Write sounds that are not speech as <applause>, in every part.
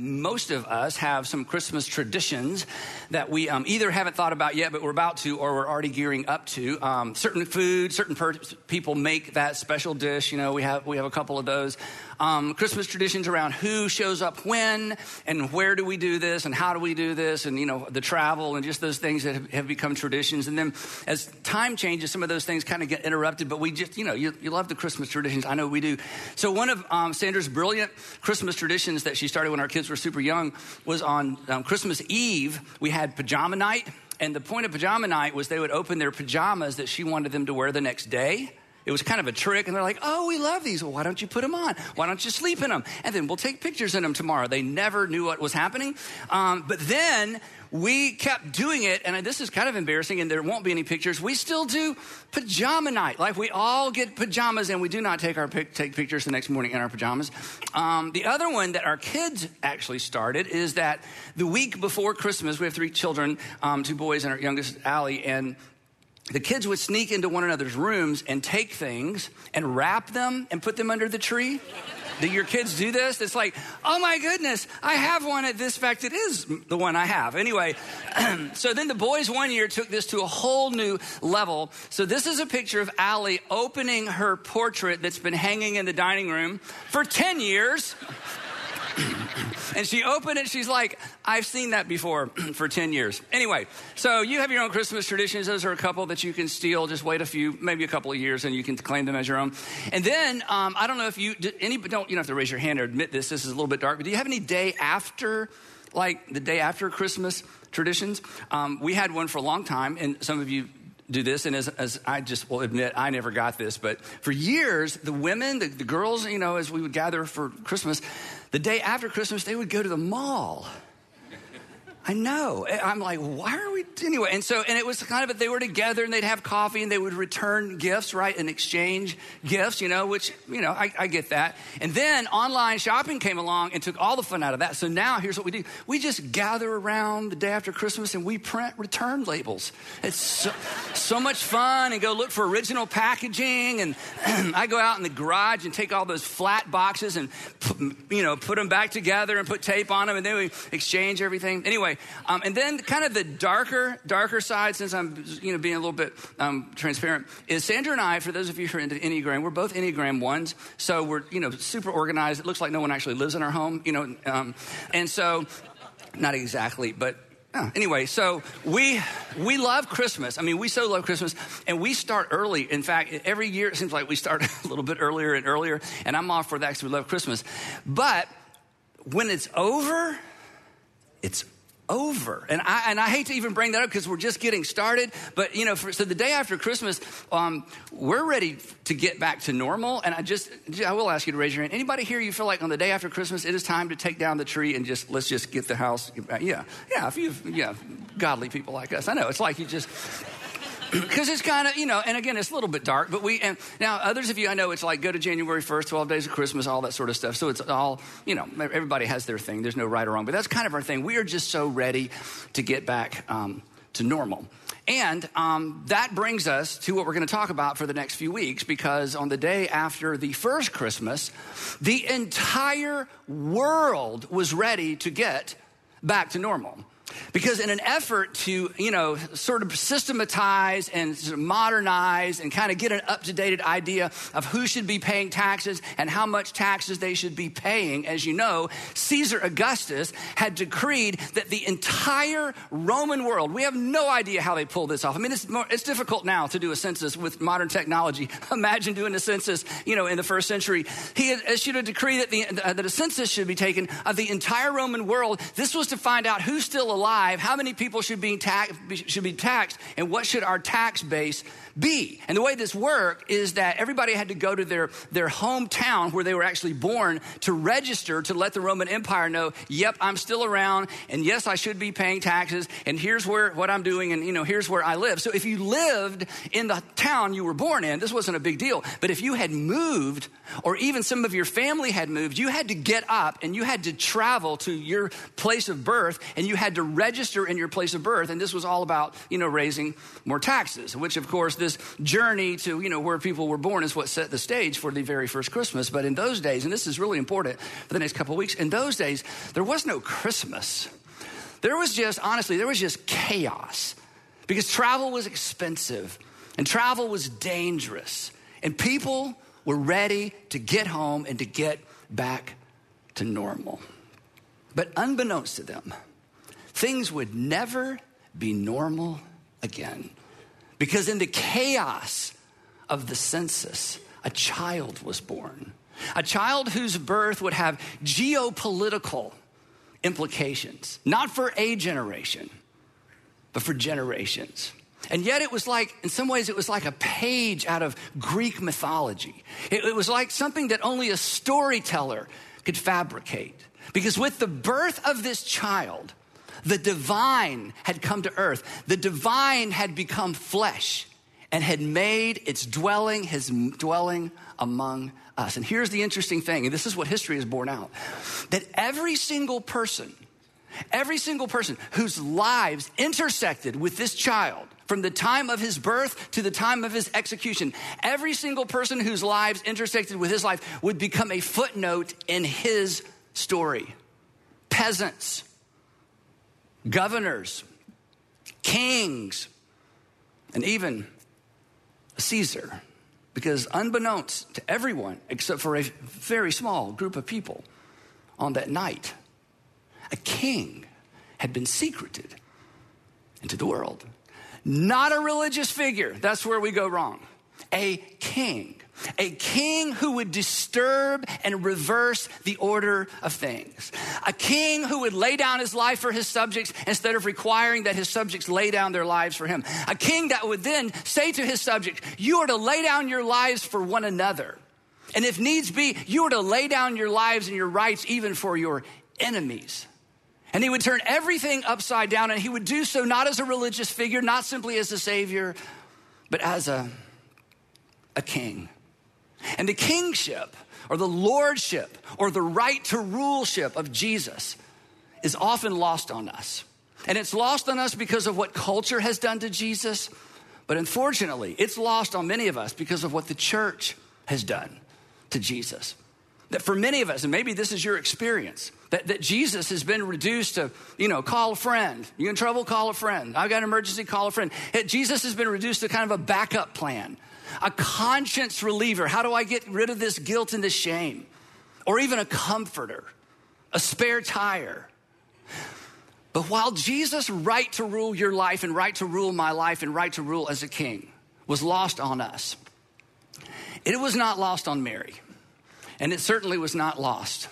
Most of us have some Christmas traditions that we um, either haven't thought about yet, but we're about to, or we're already gearing up to. Um, certain food, certain per- people make that special dish. You know, we have we have a couple of those um, Christmas traditions around who shows up when and where do we do this and how do we do this and, you know, the travel and just those things that have, have become traditions. And then as time changes, some of those things kind of get interrupted, but we just, you know, you, you love the Christmas traditions. I know we do. So one of um, Sandra's brilliant Christmas traditions that she started when our kids were super young was on um, Christmas Eve, we had pajama night. And the point of pajama night was they would open their pajamas that she wanted them to wear the next day. It was kind of a trick, and they're like, oh, we love these. Well, why don't you put them on? Why don't you sleep in them? And then we'll take pictures in them tomorrow. They never knew what was happening. Um, but then we kept doing it, and this is kind of embarrassing, and there won't be any pictures. We still do pajama night. Like we all get pajamas, and we do not take our pic- take pictures the next morning in our pajamas. Um, the other one that our kids actually started is that the week before Christmas, we have three children, um, two boys and our youngest, Allie, and the kids would sneak into one another's rooms and take things and wrap them and put them under the tree. Do your kids do this? It's like, oh my goodness, I have one at this fact. It is the one I have. Anyway, <clears throat> so then the boys one year took this to a whole new level. So this is a picture of Allie opening her portrait that's been hanging in the dining room for 10 years. And she opened it. She's like, I've seen that before <clears throat> for 10 years. Anyway, so you have your own Christmas traditions. Those are a couple that you can steal. Just wait a few, maybe a couple of years, and you can claim them as your own. And then, um, I don't know if you, any, don't, you don't have to raise your hand or admit this. This is a little bit dark, but do you have any day after, like the day after Christmas traditions? Um, we had one for a long time, and some of you do this, and as, as, I just will admit, I never got this, but for years, the women, the, the girls, you know, as we would gather for Christmas, the day after Christmas, they would go to the mall. I know. I'm like, why are we anyway? And so, and it was kind of they were together and they'd have coffee and they would return gifts, right, and exchange gifts, you know, which you know I, I, get that. And then online shopping came along and took all the fun out of that. So now here's what we do: we just gather around the day after Christmas and we print return labels. It's so, so much fun and go look for original packaging. And <clears throat> I go out in the garage and take all those flat boxes and you know put them back together and put tape on them, and then we exchange everything. Anyway um, and then kind of the darker, darker side, since I'm, you know, being a little bit um, transparent, is Sandra and I, for those of you who are into Enneagram, we're both Enneagram ones. So we're, you know, super organized. It looks like no one actually lives in our home, you know. Um, and so, not exactly, but Oh, anyway, so we we love Christmas. I mean, we so love Christmas, and we start early. In fact, every year it seems like we start <laughs> a little bit earlier and earlier. And I'm all for that because we love Christmas. But when it's over, it's over. And I, and I hate to even bring that up because we're just getting started. But, you know, for, so the day after Christmas, um, we're ready to get back to normal. And I just, I will ask you to raise your hand. Anybody here, you feel like on the day after Christmas, it is time to take down the tree and just, let's just get the house. Yeah. Yeah. If you've, yeah, godly people like us. I know. It's like you just, <clears throat> because it's kind of you know and again it's a little bit dark but we and now others of you i know it's like go to january 1st 12 days of christmas all that sort of stuff. So it's all you know everybody has their thing. There's no right or wrong but that's kind of our thing. We are just so ready to get back um, to normal. And um, that brings us to what we're going to talk about for the next few weeks because on the day after the first christmas the entire world was ready to get back to normal because in an effort to, you know, sort of systematize and sort of modernize and kind of get an up-to-date idea of who should be paying taxes and how much taxes they should be paying, as you know, Caesar Augustus had decreed that the entire Roman world, we have no idea how they pulled this off. I mean, it's, more, it's difficult now to do a census with modern technology. <laughs> Imagine doing a census, you know, in the first century. He issued a decree that, the, that a census should be taken of the entire Roman world. This was to find out who's still alive alive, how many people should be, tax, should be taxed, and what should our tax base be? And the way this worked is that everybody had to go to their, their hometown where they were actually born to register to let the Roman Empire know, yep, I'm still around, and yes, I should be paying taxes, and here's where what I'm doing, and you know, here's where I live. So if you lived in the town you were born in, this wasn't a big deal. But if you had moved, or even some of your family had moved, you had to get up and you had to travel to your place of birth and you had to register in your place of birth. And this was all about, you know, raising more taxes, which of course this journey to, you know, where people were born is what set the stage for the very first Christmas. But in those days, and this is really important for the next couple weeks, in those days, there was no Christmas. There was just, honestly, there was just chaos because travel was expensive and travel was dangerous. And people were ready to get home and to get back to normal. But unbeknownst to them, things would never be normal again. Because in the chaos of the census, a child was born. A child whose birth would have geopolitical implications, not for a generation, but for generations. And yet it was like, in some ways, it was like a page out of Greek mythology. It, it was like something that only a storyteller could fabricate. Because with the birth of this child, the divine had come to earth. The divine had become flesh and had made its dwelling, his dwelling among us. And here's the interesting thing, and this is what history has borne out that every single person, every single person whose lives intersected with this child, from the time of his birth to the time of his execution. Every single person whose lives intersected with his life would become a footnote in his story. Peasants, governors, kings, and even Caesar. Because unbeknownst to everyone, except for a very small group of people, on that night, a king had been secreted into the world. Not a religious figure. That's where we go wrong. A king. A king who would disturb and reverse the order of things. A king who would lay down his life for his subjects instead of requiring that his subjects lay down their lives for him. A king that would then say to his subjects, You are to lay down your lives for one another. And if needs be, you are to lay down your lives and your rights even for your enemies. And he would turn everything upside down, and he would do so not as a religious figure, not simply as a savior, but as a, a king. And the kingship, or the lordship, or the right to ruleship of Jesus is often lost on us. And it's lost on us because of what culture has done to Jesus, but unfortunately, it's lost on many of us because of what the church has done to Jesus. That for many of us, and maybe this is your experience, that, that Jesus has been reduced to, you know, call a friend. You in trouble, call a friend. I've got an emergency, call a friend. Jesus has been reduced to kind of a backup plan, a conscience reliever. How do I get rid of this guilt and this shame? Or even a comforter, a spare tire. But while Jesus' right to rule your life and right to rule my life and right to rule as a king was lost on us, it was not lost on Mary. And it certainly was not lost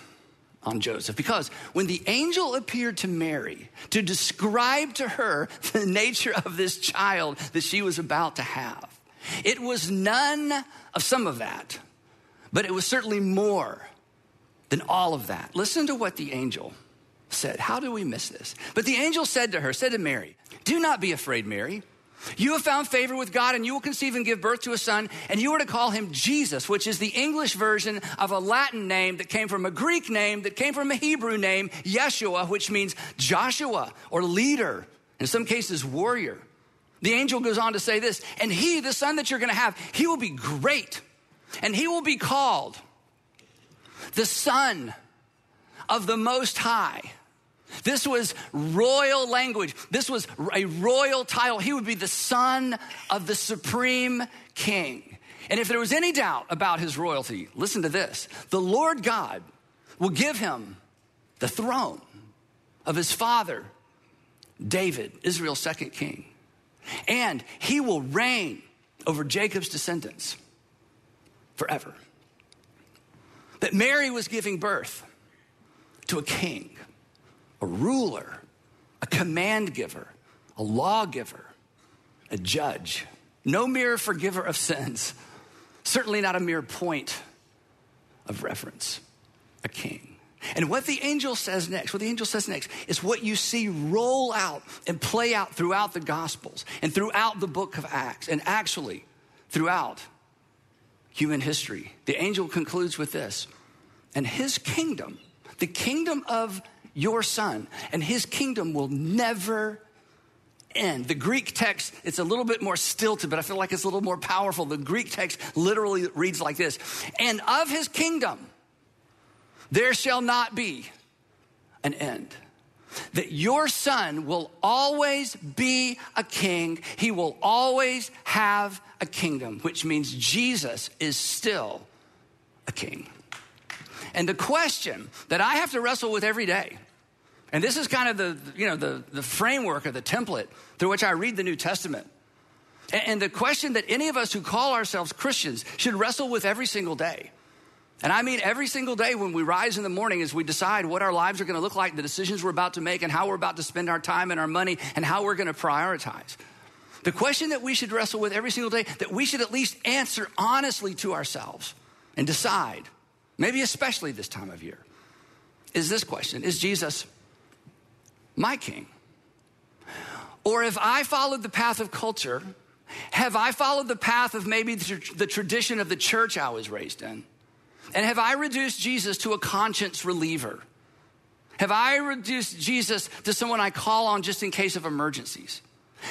on Joseph. Because when the angel appeared to Mary to describe to her <laughs> the nature of this child that she was about to have, it was none of some of that, but it was certainly more than all of that. Listen to what the angel said. How do we miss this? But the angel said to her, said to Mary, Do not be afraid, Mary. You have found favor with God, and you will conceive and give birth to a son, and you are to call him Jesus, which is the English version of a Latin name that came from a Greek name that came from a Hebrew name, Yeshua, which means Joshua or leader, in some cases, warrior. The angel goes on to say this, and he, the son that you're gonna have, he will be great, and he will be called the Son of the Most High. This was royal language. This was a royal title. He would be the son of the supreme king. And if there was any doubt about his royalty, listen to this the Lord God will give him the throne of his father, David, Israel's second king. And he will reign over Jacob's descendants forever. That Mary was giving birth to a king a ruler a command giver, a lawgiver, a judge. No mere forgiver of sins, certainly not a mere point of reference, a king. And what the angel says next, what the angel says next, is what you see roll out and play out throughout the Gospels and throughout the book of Acts, and actually throughout human history. The angel concludes with this and his kingdom, the kingdom of your son, and his kingdom will never end. The Greek text, it's a little bit more stilted, but I feel like it's a little more powerful. The Greek text literally reads like this And of his kingdom, there shall not be an end. That your son will always be a king. He will always have a kingdom, which means Jesus is still a king. And the question that I have to wrestle with every day, and this is kind of the, you know, the, the framework or the template through which I read the New Testament. And the question that any of us who call ourselves Christians should wrestle with every single day and I mean every single day when we rise in the morning as we decide what our lives are going to look like, the decisions we're about to make, and how we're about to spend our time and our money, and how we're going to prioritize. The question that we should wrestle with every single day, that we should at least answer honestly to ourselves and decide, maybe especially this time of year, is this question Is Jesus my king? Or if I followed the path of culture, have I followed the path of maybe the tradition of the church I was raised in? And have I reduced Jesus to a conscience reliever? Have I reduced Jesus to someone I call on just in case of emergencies?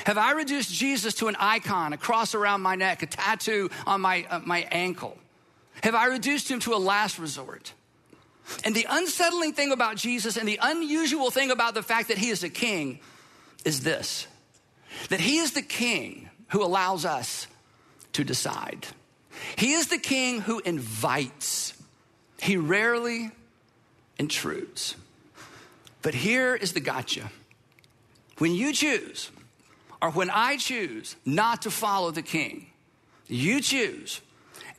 Have I reduced Jesus to an icon, a cross around my neck, a tattoo on my, uh, my ankle? Have I reduced him to a last resort? And the unsettling thing about Jesus and the unusual thing about the fact that he is a king is this that he is the king who allows us to decide. He is the king who invites, he rarely intrudes. But here is the gotcha. When you choose, or when I choose not to follow the king, you choose,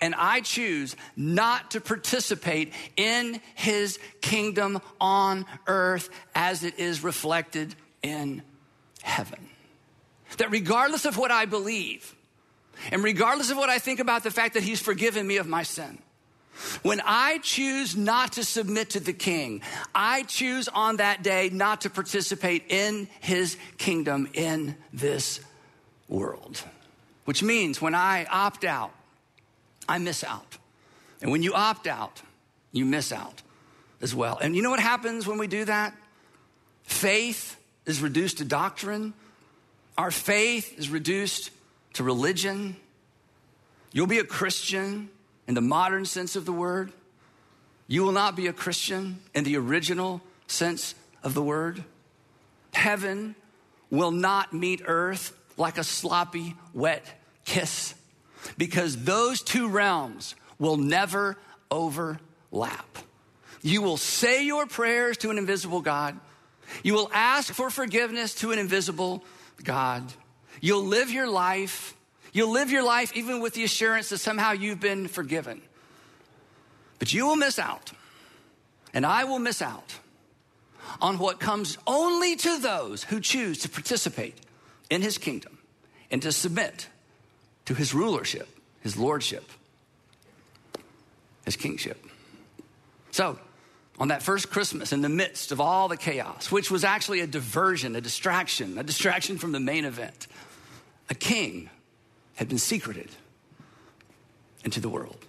and I choose not to participate in his kingdom on earth as it is reflected in heaven. That regardless of what I believe, and regardless of what I think about the fact that he's forgiven me of my sin, when I choose not to submit to the king, I choose on that day not to participate in his kingdom in this world. Which means when I opt out, I miss out. And when you opt out, you miss out as well. And you know what happens when we do that? Faith is reduced to doctrine. Our faith is reduced to religion. You'll be a Christian in the modern sense of the word. You will not be a Christian in the original sense of the word. Heaven will not meet earth like a sloppy, wet kiss because those two realms will never overlap. You will say your prayers to an invisible God. You will ask for forgiveness to an invisible God. You'll live your life. You'll live your life even with the assurance that somehow you've been forgiven. But you will miss out, and I will miss out on what comes only to those who choose to participate in his kingdom and to submit to his rulership, his lordship, his kingship. So, on that first Christmas, in the midst of all the chaos, which was actually a diversion, a distraction, a distraction from the main event, a king had been secreted into the world.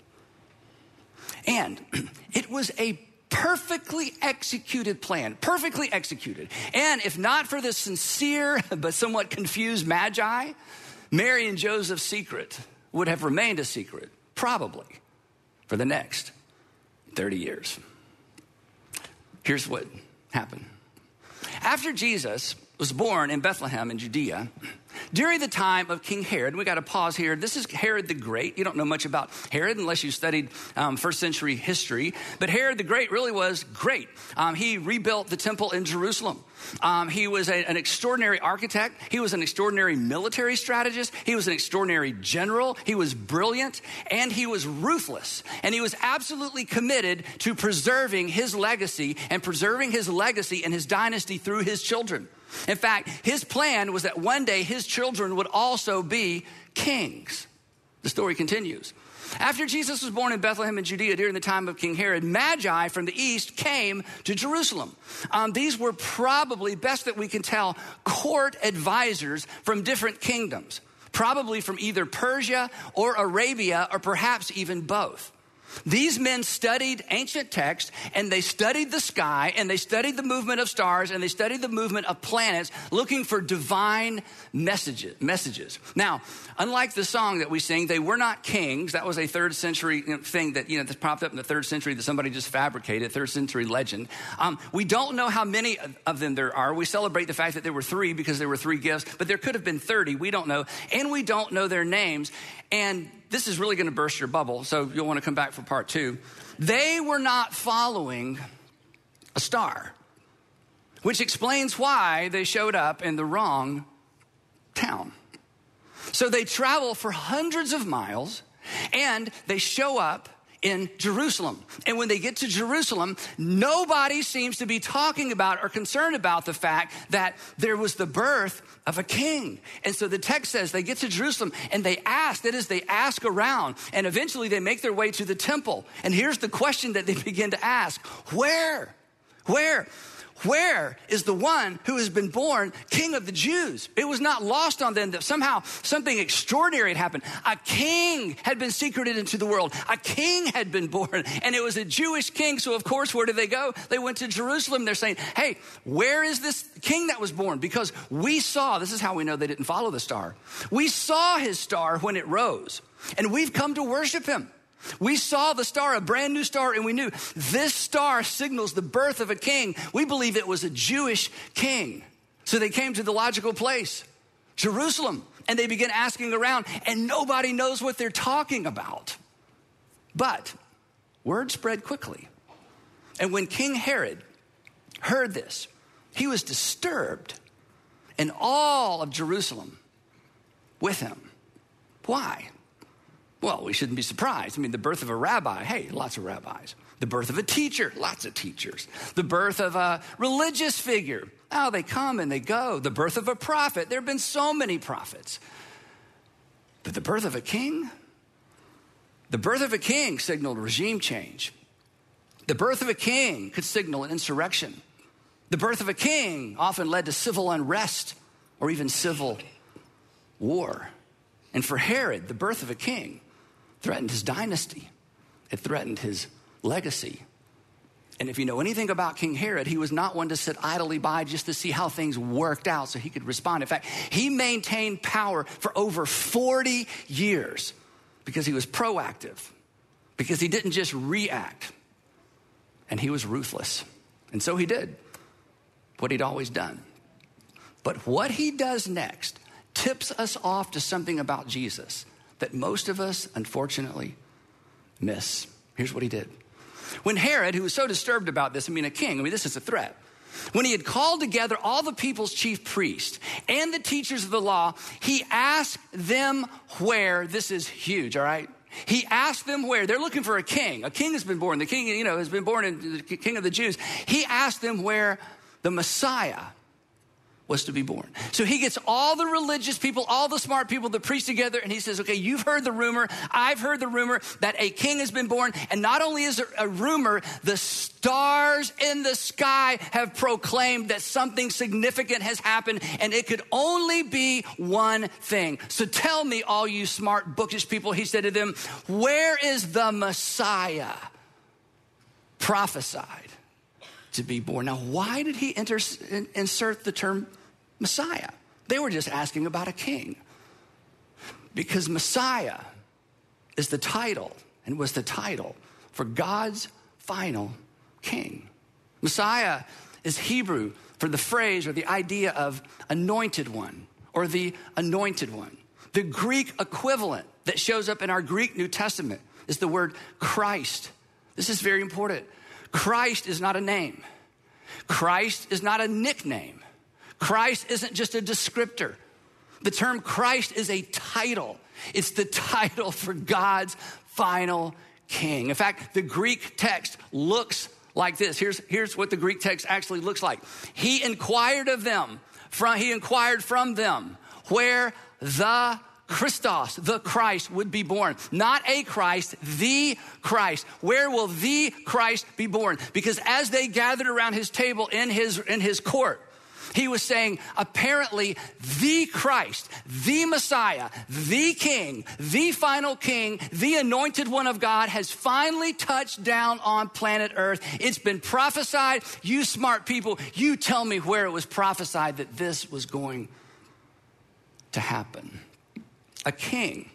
And <clears throat> it was a perfectly executed plan, perfectly executed. And if not for the sincere <laughs> but somewhat confused Magi, Mary and Joseph's secret would have remained a secret, probably, for the next 30 years. Here's what happened. After Jesus was born in Bethlehem in Judea, during the time of King Herod, we got to pause here. This is Herod the Great. You don't know much about Herod unless you studied um, first century history. But Herod the Great really was great. Um, he rebuilt the temple in Jerusalem. Um, he was a, an extraordinary architect. He was an extraordinary military strategist. He was an extraordinary general. He was brilliant and he was ruthless. And he was absolutely committed to preserving his legacy and preserving his legacy and his dynasty through his children. In fact, his plan was that one day his children would also be kings. The story continues. After Jesus was born in Bethlehem in Judea during the time of King Herod, Magi from the east came to Jerusalem. Um, these were probably, best that we can tell, court advisors from different kingdoms, probably from either Persia or Arabia, or perhaps even both. These men studied ancient texts and they studied the sky and they studied the movement of stars and they studied the movement of planets looking for divine messages. messages. Now, unlike the song that we sing, they were not kings. That was a third century thing that, you know, that popped up in the third century that somebody just fabricated, third century legend. Um, we don't know how many of them there are. We celebrate the fact that there were three because there were three gifts, but there could have been 30. We don't know. And we don't know their names. And this is really going to burst your bubble, so you'll want to come back for part two. They were not following a star, which explains why they showed up in the wrong town. So they travel for hundreds of miles and they show up in Jerusalem. And when they get to Jerusalem, nobody seems to be talking about or concerned about the fact that there was the birth of a king. And so the text says they get to Jerusalem and they ask, that is, they ask around, and eventually they make their way to the temple. And here's the question that they <laughs> begin to ask Where? Where? Where is the one who has been born king of the Jews? It was not lost on them that somehow something extraordinary had happened. A king had been secreted into the world. A king had been born, and it was a Jewish king. So, of course, where did they go? They went to Jerusalem. They're saying, Hey, where is this king that was born? Because we saw, this is how we know they didn't follow the star. We saw his star when it rose, and we've come to worship him. We saw the star, a brand new star, and we knew this star signals the birth of a king. We believe it was a Jewish king. So they came to the logical place, Jerusalem, and they began asking around, and nobody knows what they're talking about. But word spread quickly. And when King Herod heard this, he was disturbed, and all of Jerusalem with him. Why? Well, we shouldn't be surprised. I mean, the birth of a rabbi, hey, lots of rabbis. The birth of a teacher, lots of teachers. The birth of a religious figure, oh, they come and they go. The birth of a prophet, there have been so many prophets. But the birth of a king, the birth of a king signaled regime change. The birth of a king could signal an insurrection. The birth of a king often led to civil unrest or even civil war. And for Herod, the birth of a king threatened his dynasty, it threatened his legacy. And if you know anything about King Herod, he was not one to sit idly by just to see how things worked out so he could respond. In fact, he maintained power for over 40 years because he was proactive, because he didn't just react, and he was ruthless. And so he did what he'd always done. But what he does next tips us off to something about Jesus that most of us, unfortunately, miss. Here's what he did. When Herod, who was so disturbed about this, I mean, a king, I mean, this is a threat. When he had called together all the people's chief priests and the teachers of the law, he asked them where, this is huge, all right? He asked them where. They're looking for a king. A king has been born. The king, you know, has been born in the king of the Jews. He asked them where the Messiah was to be born. So he gets all the religious people, all the smart people, the priests together, and he says, Okay, you've heard the rumor. I've heard the rumor that a king has been born. And not only is there a rumor, the stars in the sky have proclaimed that something significant has happened, and it could only be one thing. So tell me, all you smart, bookish people, he said to them, Where is the Messiah prophesied? to be born. Now, why did he insert the term Messiah. They were just asking about a king. Because Messiah is the title and was the title for God's final king. Messiah is Hebrew for the phrase or the idea of anointed one or the anointed one. The Greek equivalent that shows up in our Greek New Testament is the word Christ. This is very important. Christ is not a name, Christ is not a nickname. Christ isn't just a descriptor. The term Christ is a title. It's the <laughs> title for God's final king. In fact, the Greek text looks like this. Here's, here's what the Greek text actually looks like. He inquired of them from, he inquired from them where the Christos, the Christ, would be born. Not a Christ, the Christ. Where will the Christ be born? Because as they gathered around his table in his, in his court, he was saying, apparently, the Christ, the Messiah, the King, the final King, the anointed one of God has finally touched down on planet Earth. It's been prophesied. You smart people, you tell me where it was prophesied that this was going to happen. A king,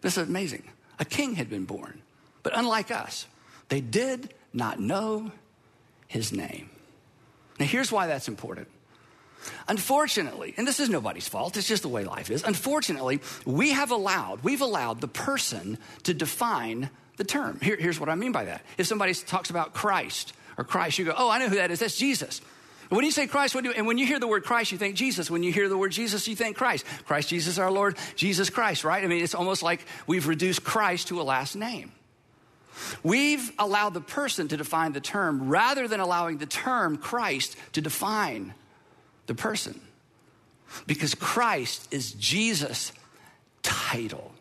this is amazing. A king had been born, but unlike us, they did not know his name. Now, here's why that's important. Unfortunately, and this is nobody's fault, it's just the way life is. Unfortunately, we have allowed, we've allowed the person to define the term. Here, here's what I mean by that. If somebody talks about Christ or Christ, you go, oh, I know who that is. That's Jesus. When you say Christ, what do you, and when you hear the word Christ, you think Jesus. When you hear the word Jesus, you think Christ. Christ Jesus our Lord, Jesus Christ, right? I mean, it's almost like we've reduced Christ to a last name. We've allowed the person to define the term rather than allowing the term Christ to define the person. Because Christ is Jesus' title.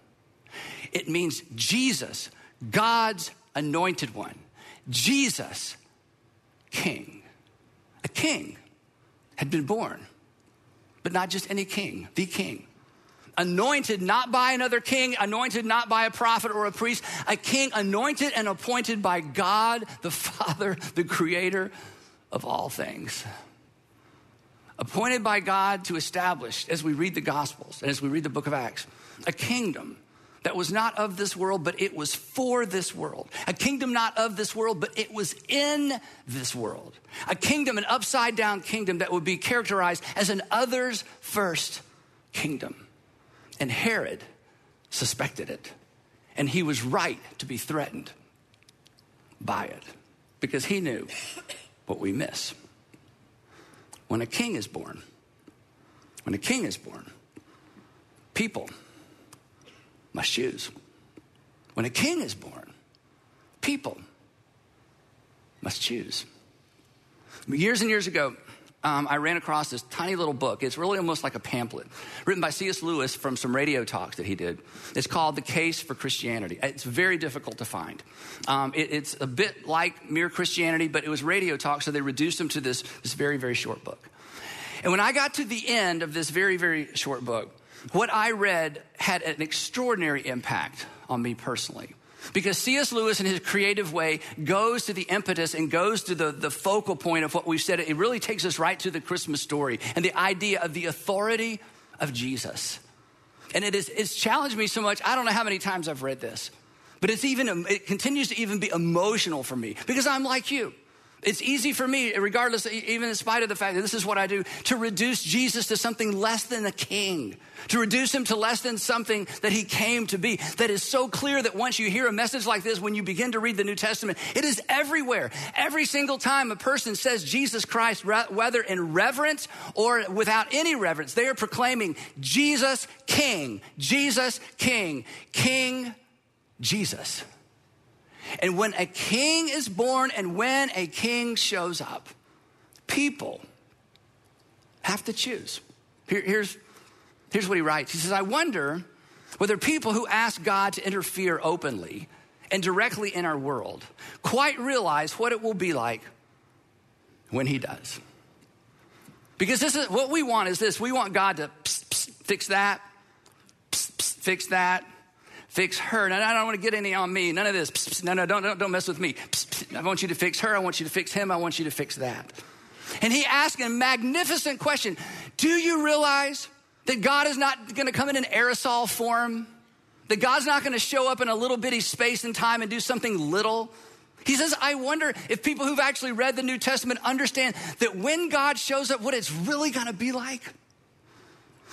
It means Jesus, God's anointed one, Jesus, King. A king had been born, but not just any king, the king. Anointed not by another king, anointed not by a prophet or a priest, a king anointed and appointed by God the Father, the creator of all things appointed by God to establish, as we read the Gospels and as we read the book of Acts, a kingdom that was not of this world, but it was for this world. A kingdom not of this world, but it was in this world. A kingdom, an upside down kingdom that would be characterized as an others first kingdom. And Herod suspected it. And he was right to be threatened by it because he knew what we miss when a king is born, when a king is born, people must choose. When a king is born, people must choose. Years and years ago, um, I ran across this tiny little book. It's really almost like a pamphlet written by C.S. Lewis from some radio talks that he did. It's called The Case for Christianity. It's very difficult to find. Um, it, it's a bit like Mere Christianity, but it was radio talks, so they reduced them to this, this very, very short book. And when I got to the end of this very, very short book, what I read had an extraordinary impact on me personally. Because C.S. Lewis, in his creative way, goes to the impetus and goes to the, the focal point of what we've said. It really takes us right to the Christmas story and the idea of the authority of Jesus. And it is, it's challenged me so much. I don't know how many times I've read this, but it's even, it continues to even be emotional for me because I'm like you. It's easy for me, regardless, even in spite of the fact that this is what I do, to reduce Jesus to something less than a king, to reduce him to less than something that he came to be. That is so clear that once you hear a message like this, when you begin to read the New Testament, it is everywhere. Every single time a person says Jesus Christ, whether in reverence or without any reverence, they are proclaiming Jesus King, Jesus King, King Jesus. And when a king is born and when a king shows up, people have to choose. Here, here's, here's what he writes He says, I wonder whether people who ask God to interfere openly and directly in our world quite realize what it will be like when he does. Because this is what we want is this we want God to fix that, fix that, fix her. And I don't want to get any on me. None of this. Psst, psst, no, no, don't, don't, don't mess with me. Psst, I want you to fix her. I want you to fix him. I want you to fix that. And he asked a magnificent question Do you realize that God is not going to come in an aerosol form? That God's not going to show up in a little bitty space and time and do something little? He says, I wonder if people who've actually read the New Testament understand that when God shows up, what it's really going to be like.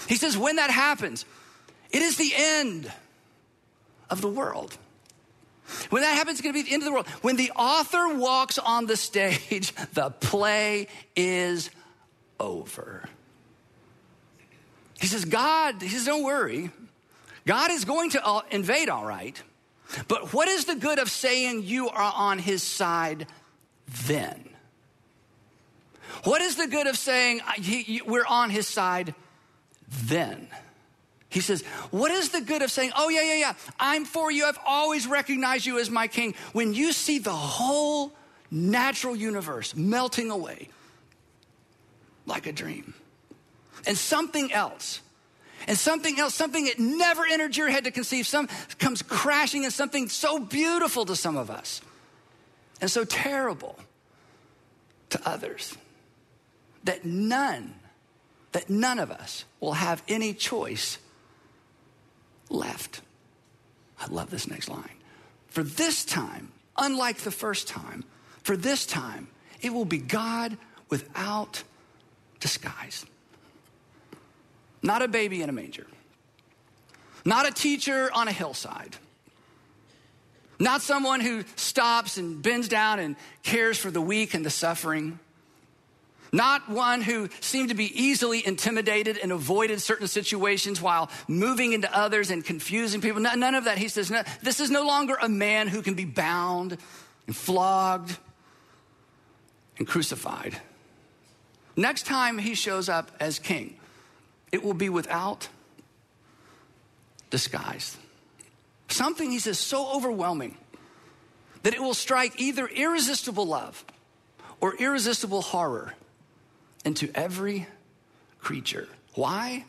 He says, when that happens, it is the end of the world. When that happens, it's going to be the end of the world. When the author walks on the stage, <laughs> the play is over. He says, God, he says, don't worry. God is going to uh, invade, all right. But what is the good of saying you are on his side then? What is the good of saying we're on his side then? He says, What is the good of saying, Oh, yeah, yeah, yeah, I'm for you. I've always recognized you as my king. When you see the whole natural universe melting away like a dream, and something else, and something else, something that never entered your head to conceive, some comes crashing and something so beautiful to some of us and so terrible to others that none, that none of us will have any choice left. I love this next line. For this time, unlike the first time, for this time, it will be God without disguise. Not a baby in a manger, not a teacher on a hillside, not someone who stops and bends down and cares for the weak and the suffering. Not one who seemed to be easily intimidated and avoided certain situations while moving into others and confusing people. None of that. He says, no, This is no longer a man who can be bound and flogged and crucified. Next time he shows up as king, it will be without disguise. Something, he says, so overwhelming that it will strike either irresistible love or irresistible horror into every creature. Why?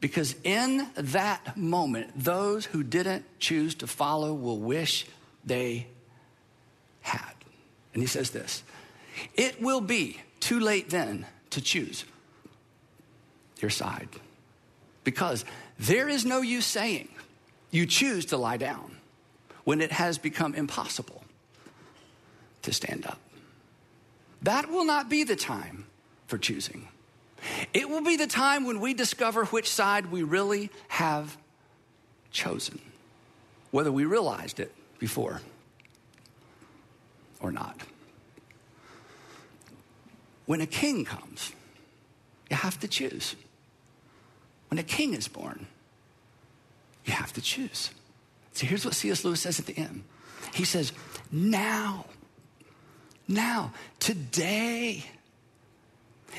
Because in that moment, those who didn't choose to follow will wish they had. And he says this it will be too late then to choose your side. Because there is no use saying you choose to lie down when it has become impossible to stand up. That will not be the time for choosing. It will be the time when we discover which side we really have chosen, whether we realized it before or not. When a king comes, you have to choose. When a king is born, you have to choose. So here's what C.S. Lewis says at the end He says, Now, now, today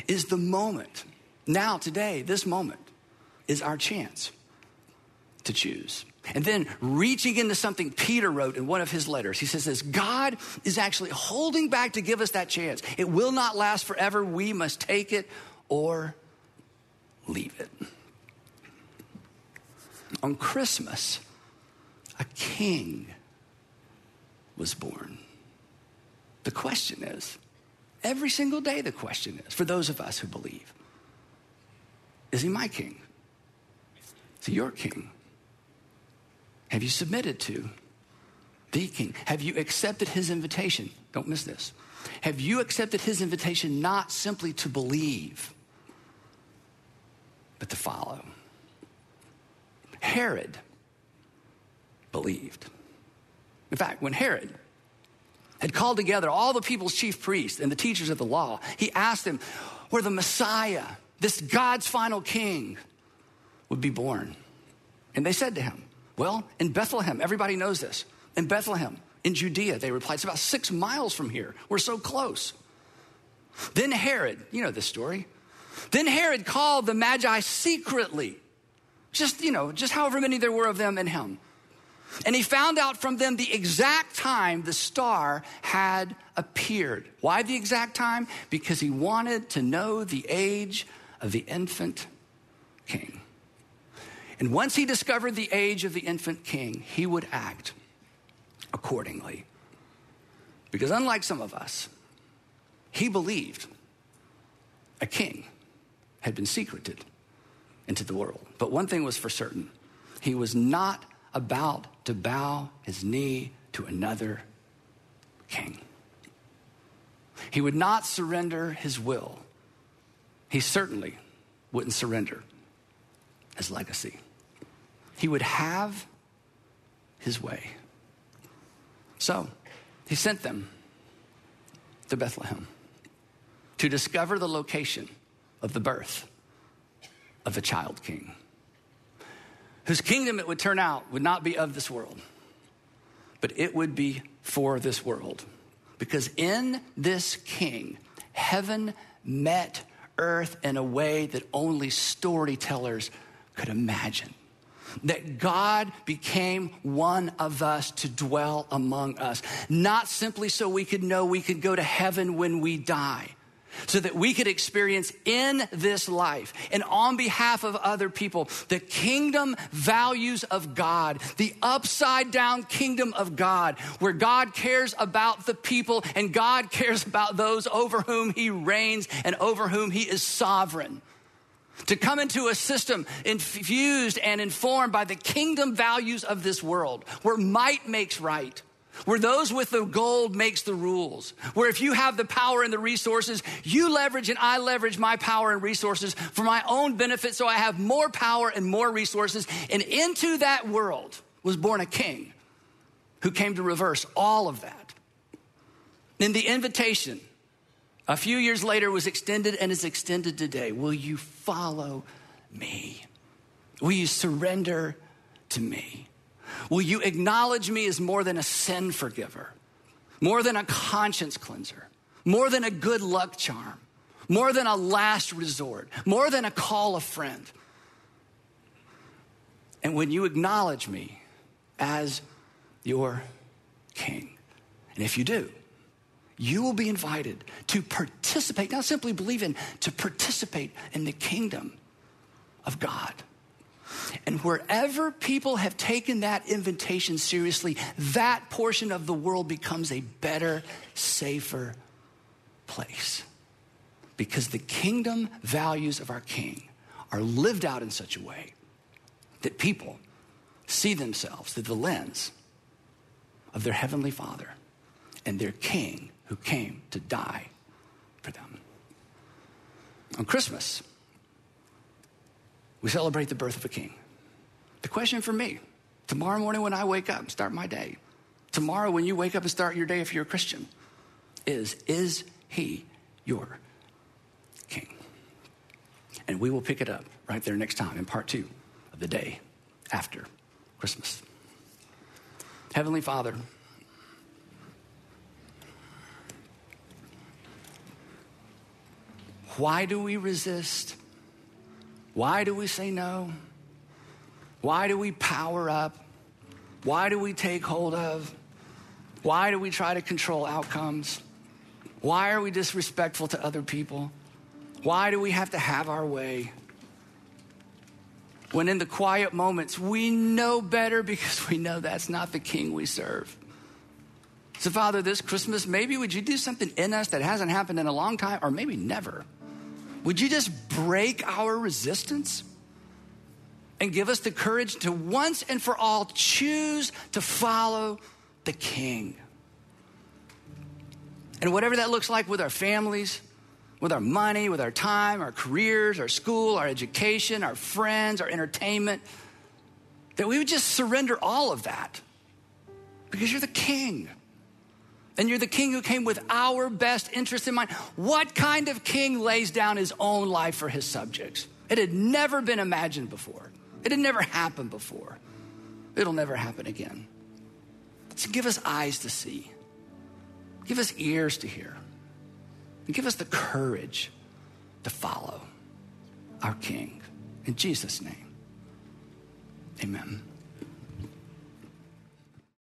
is the moment. Now, today, this moment is our chance to choose. And then reaching into something Peter wrote in one of his letters, he says this God is actually holding back to give us that chance. It will not last forever. We must take it or leave it. On Christmas, a king was born. The question is every single day, the question is for those of us who believe is he my king? Is he your king? Have you submitted to the king? Have you accepted his invitation? Don't miss this. Have you accepted his invitation not simply to believe, but to follow? Herod believed. In fact, when Herod had called together all the people's chief priests and the teachers of the law, he asked them where the Messiah, this God's final king, would be born. And they said to him, Well, in Bethlehem, everybody knows this. In Bethlehem, in Judea, they replied, It's about six miles from here. We're so close. Then Herod, you know this story. Then Herod called the Magi secretly, just, you know, just however many there were of them and him and he found out from them the exact time the star had appeared. Why the exact time? Because he wanted to know the age of the infant king. And once he discovered the age of the infant king, he would act accordingly. Because unlike some of us, he believed a king had been secreted into the world. But one thing was for certain he was not about to bow his knee to another king. He would not surrender his will. He certainly wouldn't surrender his legacy. He would have his way. So he sent them to Bethlehem to discover the location of the birth of the child king whose kingdom it would turn out would not be of this world, but it would be for this world. Because in this king, heaven met earth in a way that only storytellers could imagine. That God became one of us to dwell among us, not simply so we could know we could go to heaven when we die so that we could experience in this life and on behalf of other people the kingdom values of God, the upside down kingdom of God, where God cares about the people and God cares about those over whom he reigns and over whom he is sovereign. To come into a system infused and informed by the kingdom values of this world, where might makes right where those with the gold makes the rules, where if you have the power and the resources, you leverage and I leverage my power and resources for my own benefit so I have more power and more resources. And into that world was born a king who came to reverse all of that. And the invitation a few years later was extended and is extended today. Will you follow me? Will you surrender to me? Will you acknowledge me as more than a sin forgiver, more than a conscience cleanser, more than a good luck charm, more than a last resort, more than a call a friend? And when you acknowledge me as your king, and if you do, you will be invited to participate, not simply believe in, to participate in the kingdom of God. And wherever people have taken that invitation seriously, that portion of the world becomes a better, safer place. Because the kingdom values of our king are lived out in such a way that people see themselves through the lens of their heavenly father and their king who came to die for them. On Christmas, we celebrate the birth of a king. The question for me tomorrow morning when I wake up and start my day, tomorrow when you wake up and start your day if you're a Christian, is Is he your king? And we will pick it up right there next time in part two of the day after Christmas. Heavenly Father, why do we resist? Why do we say no? Why do we power up? Why do we take hold of? Why do we try to control outcomes? Why are we disrespectful to other people? Why do we have to have our way? When in the quiet moments, we know better because we know that's not the king we serve. So, Father, this Christmas, maybe would you do something in us that hasn't happened in a long time or maybe never? Would you just break our resistance and give us the courage to once and for all choose to follow the King? And whatever that looks like with our families, with our money, with our time, our careers, our school, our education, our friends, our entertainment, that we would just surrender all of that because you're the King. And you're the king who came with our best interest in mind. What kind of king lays down his own life for his subjects? It had never been imagined before. It had never happened before. It'll never happen again. So give us eyes to see, give us ears to hear, and give us the courage to follow our King. In Jesus' name, amen.